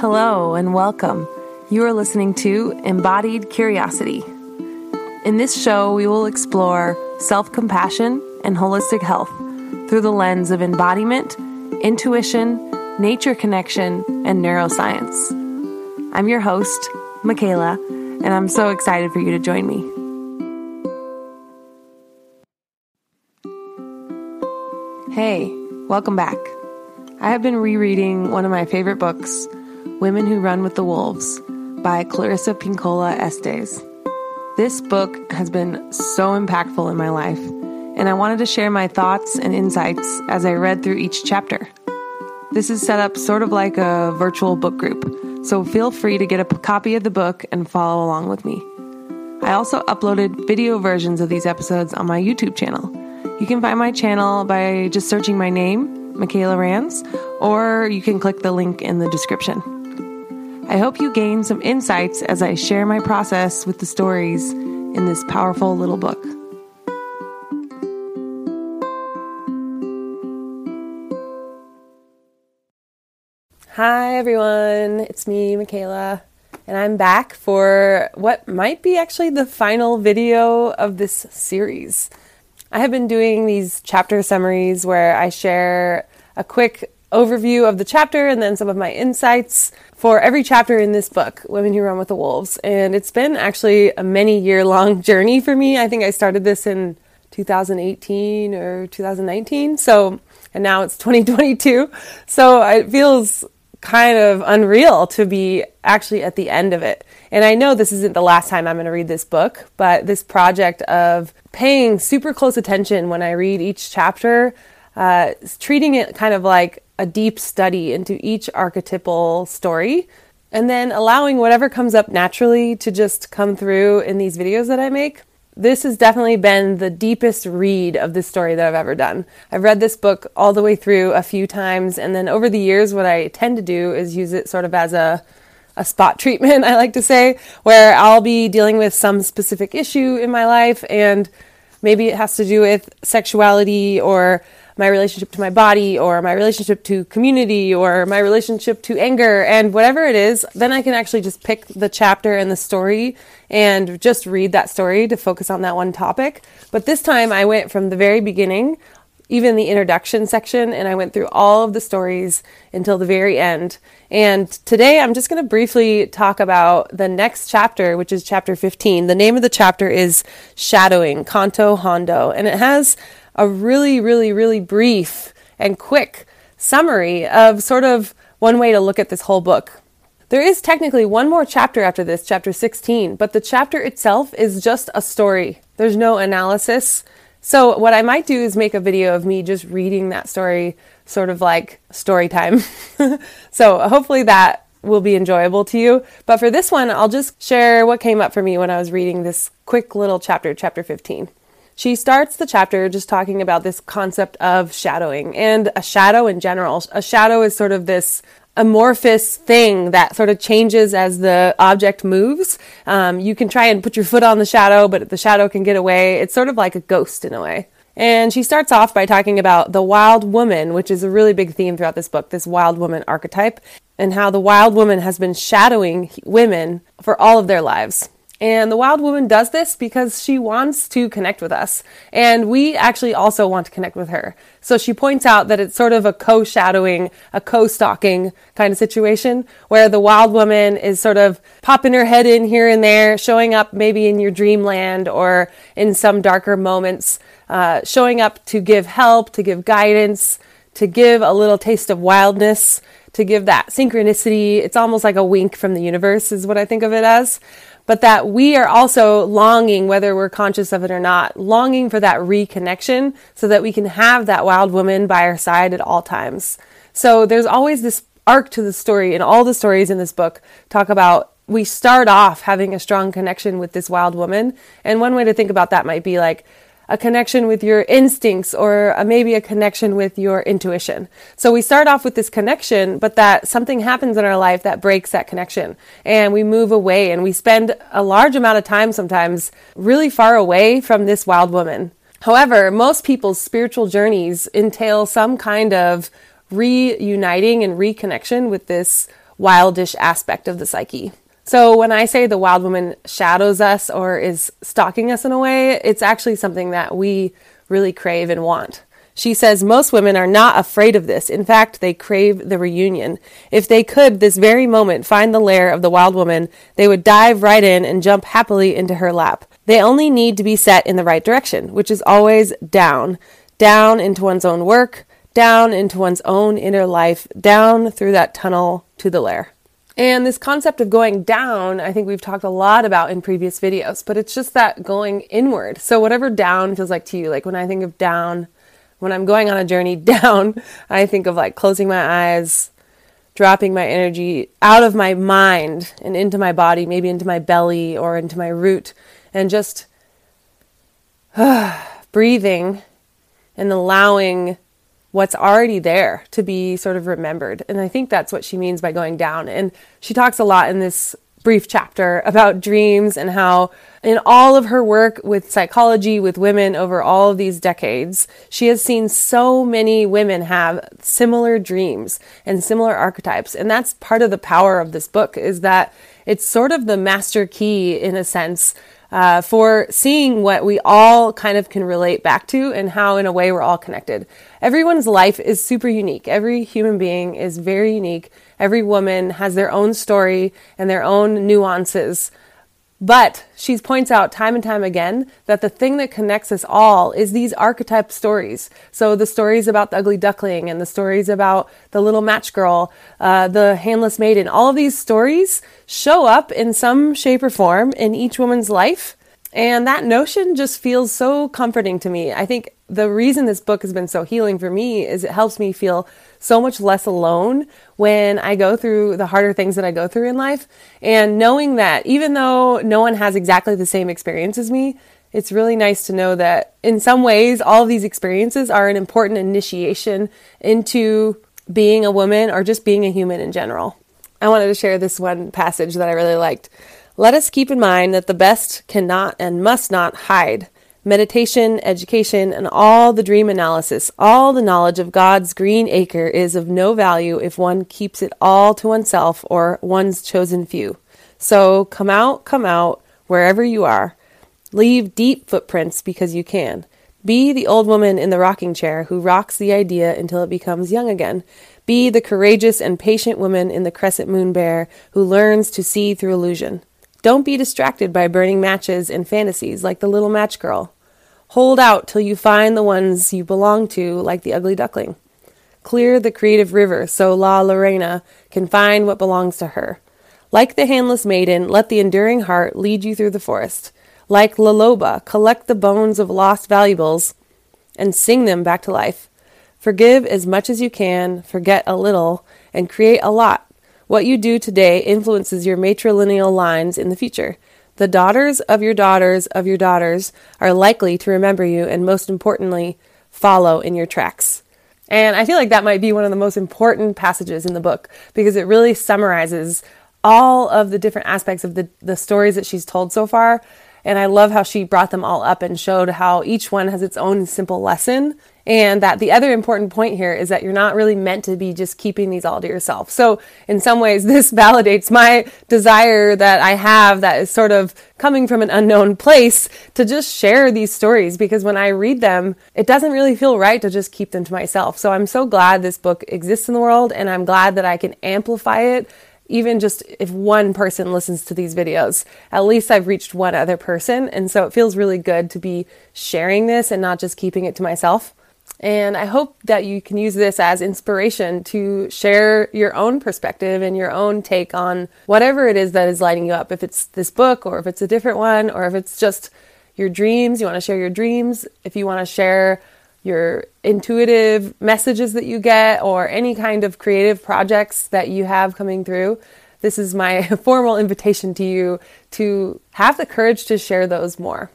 Hello and welcome. You are listening to Embodied Curiosity. In this show, we will explore self compassion and holistic health through the lens of embodiment, intuition, nature connection, and neuroscience. I'm your host, Michaela, and I'm so excited for you to join me. Hey, welcome back. I have been rereading one of my favorite books, Women Who Run with the Wolves by Clarissa Pinkola Estes. This book has been so impactful in my life, and I wanted to share my thoughts and insights as I read through each chapter. This is set up sort of like a virtual book group, so feel free to get a copy of the book and follow along with me. I also uploaded video versions of these episodes on my YouTube channel. You can find my channel by just searching my name, Michaela Rands, or you can click the link in the description. I hope you gain some insights as I share my process with the stories in this powerful little book. Hi, everyone. It's me, Michaela, and I'm back for what might be actually the final video of this series. I have been doing these chapter summaries where I share a quick overview of the chapter and then some of my insights for every chapter in this book, Women Who Run with the Wolves. And it's been actually a many year long journey for me. I think I started this in 2018 or 2019. So, and now it's 2022. So it feels kind of unreal to be actually at the end of it. And I know this isn't the last time I'm going to read this book, but this project of paying super close attention when I read each chapter, uh, treating it kind of like a deep study into each archetypal story, and then allowing whatever comes up naturally to just come through in these videos that I make this has definitely been the deepest read of this story that I've ever done. I've read this book all the way through a few times, and then over the years, what I tend to do is use it sort of as a a spot treatment, I like to say, where I'll be dealing with some specific issue in my life, and maybe it has to do with sexuality or my relationship to my body or my relationship to community or my relationship to anger and whatever it is, then I can actually just pick the chapter and the story and just read that story to focus on that one topic. But this time I went from the very beginning, even the introduction section, and I went through all of the stories until the very end. And today I'm just going to briefly talk about the next chapter, which is chapter 15. The name of the chapter is Shadowing, Canto Hondo, and it has a really, really, really brief and quick summary of sort of one way to look at this whole book. There is technically one more chapter after this, chapter 16, but the chapter itself is just a story. There's no analysis. So, what I might do is make a video of me just reading that story, sort of like story time. so, hopefully, that will be enjoyable to you. But for this one, I'll just share what came up for me when I was reading this quick little chapter, chapter 15. She starts the chapter just talking about this concept of shadowing and a shadow in general. A shadow is sort of this amorphous thing that sort of changes as the object moves. Um, you can try and put your foot on the shadow, but the shadow can get away. It's sort of like a ghost in a way. And she starts off by talking about the wild woman, which is a really big theme throughout this book, this wild woman archetype, and how the wild woman has been shadowing women for all of their lives. And the wild woman does this because she wants to connect with us. And we actually also want to connect with her. So she points out that it's sort of a co shadowing, a co stalking kind of situation where the wild woman is sort of popping her head in here and there, showing up maybe in your dreamland or in some darker moments, uh, showing up to give help, to give guidance, to give a little taste of wildness, to give that synchronicity. It's almost like a wink from the universe, is what I think of it as but that we are also longing, whether we're conscious of it or not, longing for that reconnection so that we can have that wild woman by our side at all times. So there's always this arc to the story, and all the stories in this book talk about we start off having a strong connection with this wild woman. And one way to think about that might be like, a connection with your instincts or a, maybe a connection with your intuition. So we start off with this connection, but that something happens in our life that breaks that connection and we move away and we spend a large amount of time sometimes really far away from this wild woman. However, most people's spiritual journeys entail some kind of reuniting and reconnection with this wildish aspect of the psyche. So when I say the wild woman shadows us or is stalking us in a way, it's actually something that we really crave and want. She says most women are not afraid of this. In fact, they crave the reunion. If they could, this very moment, find the lair of the wild woman, they would dive right in and jump happily into her lap. They only need to be set in the right direction, which is always down. Down into one's own work, down into one's own inner life, down through that tunnel to the lair. And this concept of going down, I think we've talked a lot about in previous videos, but it's just that going inward. So, whatever down feels like to you, like when I think of down, when I'm going on a journey down, I think of like closing my eyes, dropping my energy out of my mind and into my body, maybe into my belly or into my root, and just uh, breathing and allowing what's already there to be sort of remembered. And I think that's what she means by going down. And she talks a lot in this brief chapter about dreams and how in all of her work with psychology with women over all of these decades she has seen so many women have similar dreams and similar archetypes and that's part of the power of this book is that it's sort of the master key in a sense uh, for seeing what we all kind of can relate back to and how, in a way, we're all connected. Everyone's life is super unique. Every human being is very unique. Every woman has their own story and their own nuances. But she points out time and time again that the thing that connects us all is these archetype stories. So the stories about the ugly duckling and the stories about the little match girl, uh, the handless maiden, all of these stories show up in some shape or form in each woman's life. And that notion just feels so comforting to me. I think the reason this book has been so healing for me is it helps me feel so much less alone when I go through the harder things that I go through in life. And knowing that even though no one has exactly the same experience as me, it's really nice to know that in some ways, all of these experiences are an important initiation into being a woman or just being a human in general. I wanted to share this one passage that I really liked. Let us keep in mind that the best cannot and must not hide meditation, education, and all the dream analysis, all the knowledge of God's green acre is of no value if one keeps it all to oneself or one's chosen few. So come out, come out, wherever you are. Leave deep footprints because you can. Be the old woman in the rocking chair who rocks the idea until it becomes young again. Be the courageous and patient woman in the crescent moon bear who learns to see through illusion. Don't be distracted by burning matches and fantasies like the little match girl. Hold out till you find the ones you belong to, like the ugly duckling. Clear the creative river so La Llorona can find what belongs to her. Like the handless maiden, let the enduring heart lead you through the forest. Like La Loba, collect the bones of lost valuables and sing them back to life. Forgive as much as you can, forget a little, and create a lot what you do today influences your matrilineal lines in the future. The daughters of your daughters of your daughters are likely to remember you and, most importantly, follow in your tracks. And I feel like that might be one of the most important passages in the book because it really summarizes all of the different aspects of the, the stories that she's told so far. And I love how she brought them all up and showed how each one has its own simple lesson and that the other important point here is that you're not really meant to be just keeping these all to yourself. So, in some ways, this validates my desire that I have that is sort of coming from an unknown place to just share these stories because when I read them, it doesn't really feel right to just keep them to myself. So, I'm so glad this book exists in the world and I'm glad that I can amplify it even just if one person listens to these videos, at least I've reached one other person. And so it feels really good to be sharing this and not just keeping it to myself. And I hope that you can use this as inspiration to share your own perspective and your own take on whatever it is that is lighting you up. If it's this book, or if it's a different one, or if it's just your dreams, you want to share your dreams, if you want to share your intuitive messages that you get, or any kind of creative projects that you have coming through, this is my formal invitation to you to have the courage to share those more.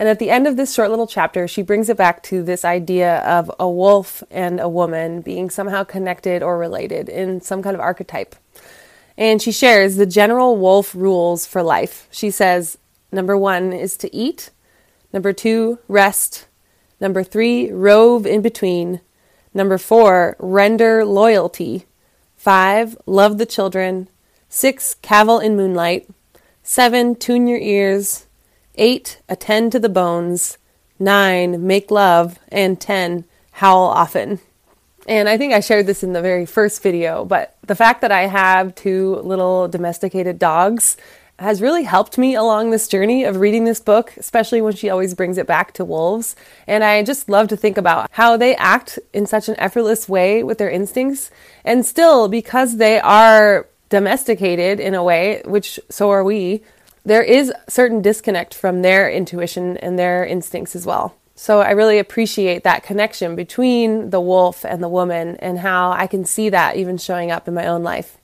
And at the end of this short little chapter, she brings it back to this idea of a wolf and a woman being somehow connected or related in some kind of archetype. And she shares the general wolf rules for life. She says number one is to eat, number two, rest, number three, rove in between, number four, render loyalty, five, love the children, 6. Cavil in moonlight. 7. Tune your ears. 8. Attend to the bones. 9. Make love. And 10. Howl often. And I think I shared this in the very first video, but the fact that I have two little domesticated dogs has really helped me along this journey of reading this book, especially when she always brings it back to wolves. And I just love to think about how they act in such an effortless way with their instincts. And still, because they are domesticated in a way, which so are we, there is certain disconnect from their intuition and their instincts as well. So I really appreciate that connection between the wolf and the woman and how I can see that even showing up in my own life.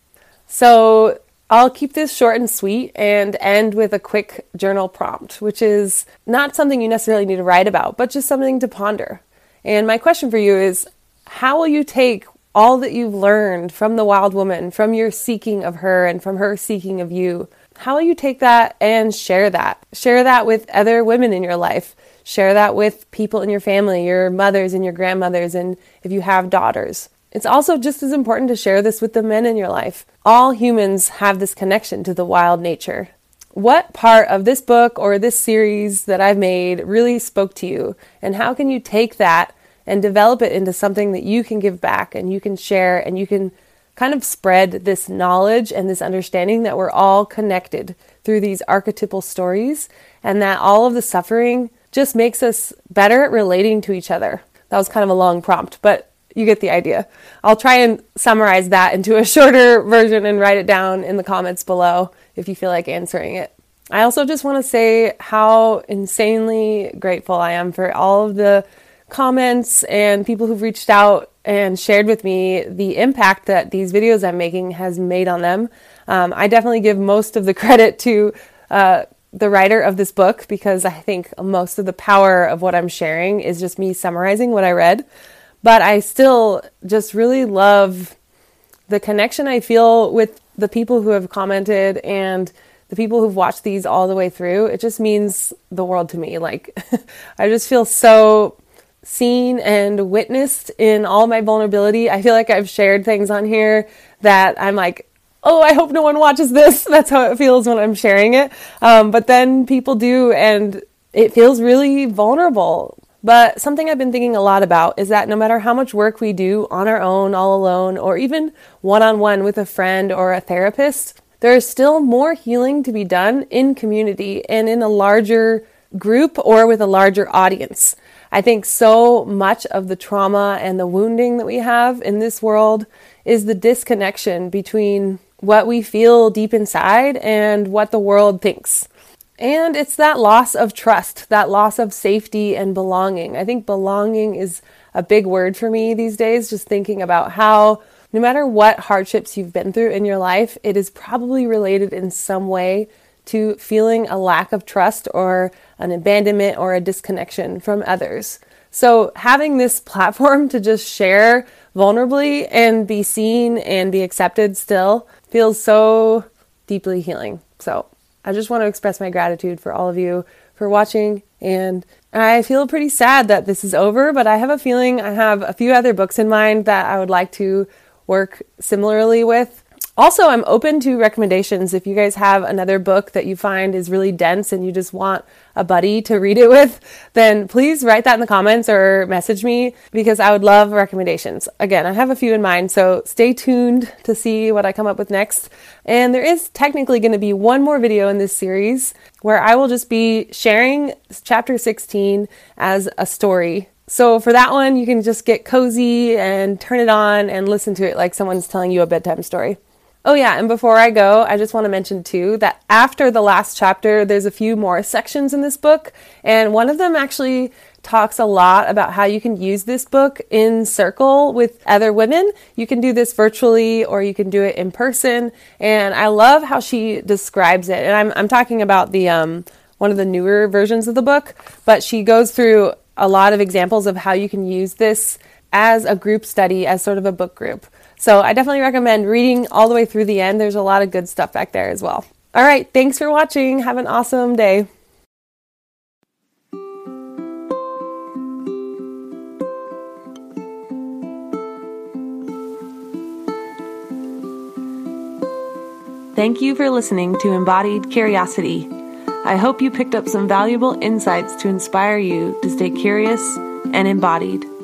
So I'll keep this short and sweet and end with a quick journal prompt, which is not something you necessarily need to write about, but just something to ponder. And my question for you is how will you take all that you've learned from the wild woman, from your seeking of her and from her seeking of you? How will you take that and share that? Share that with other women in your life Share that with people in your family, your mothers and your grandmothers, and if you have daughters. It's also just as important to share this with the men in your life. All humans have this connection to the wild nature. What part of this book or this series that I've made really spoke to you? And how can you take that and develop it into something that you can give back and you can share and you can kind of spread this knowledge and this understanding that we're all connected through these archetypal stories and that all of the suffering just makes us better at relating to each other. That was kind of a long prompt, but you get the idea. I'll try and summarize that into a shorter version and write it down in the comments below if you feel like answering it. I also just want to say how insanely grateful I am for all of the comments and people who've reached out and shared with me the impact that these videos I'm making has made on them. Um, I definitely give most of the credit to uh, the writer of this book because I think most of the power of what I'm sharing is just me summarizing what I read. But I still just really love the connection I feel with the people who have commented and the people who've watched these all the way through. It just means the world to me. Like, I just feel so seen and witnessed in all my vulnerability. I feel like I've shared things on here that I'm like, oh, I hope no one watches this. That's how it feels when I'm sharing it. Um, but then people do, and it feels really vulnerable. But something I've been thinking a lot about is that no matter how much work we do on our own, all alone, or even one on one with a friend or a therapist, there is still more healing to be done in community and in a larger group or with a larger audience. I think so much of the trauma and the wounding that we have in this world is the disconnection between what we feel deep inside and what the world thinks. And it's that loss of trust, that loss of safety and belonging. I think belonging is a big word for me these days, just thinking about how no matter what hardships you've been through in your life, it is probably related in some way to feeling a lack of trust or an abandonment or a disconnection from others. So, having this platform to just share vulnerably and be seen and be accepted still feels so deeply healing. So I just want to express my gratitude for all of you for watching. And I feel pretty sad that this is over, but I have a feeling I have a few other books in mind that I would like to work similarly with. Also, I'm open to recommendations. If you guys have another book that you find is really dense and you just want a buddy to read it with, then please write that in the comments or message me because I would love recommendations. Again, I have a few in mind, so stay tuned to see what I come up with next. And there is technically going to be one more video in this series where I will just be sharing chapter 16 as a story so for that one, you can just get cozy and turn it on and listen to it like someone's telling you a bedtime story. Oh, yeah, and before I go, I just want to mention too that after the last chapter, there's a few more sections in this book, and one of them actually talks a lot about how you can use this book in circle with other women. You can do this virtually or you can do it in person, and I love how she describes it. And I'm, I'm talking about the um, one of the newer versions of the book, but she goes through a lot of examples of how you can use this as a group study, as sort of a book group. So I definitely recommend reading all the way through the end. There's a lot of good stuff back there as well. All right, thanks for watching. Have an awesome day. Thank you for listening to Embodied Curiosity. I hope you picked up some valuable insights to inspire you to stay curious and embodied.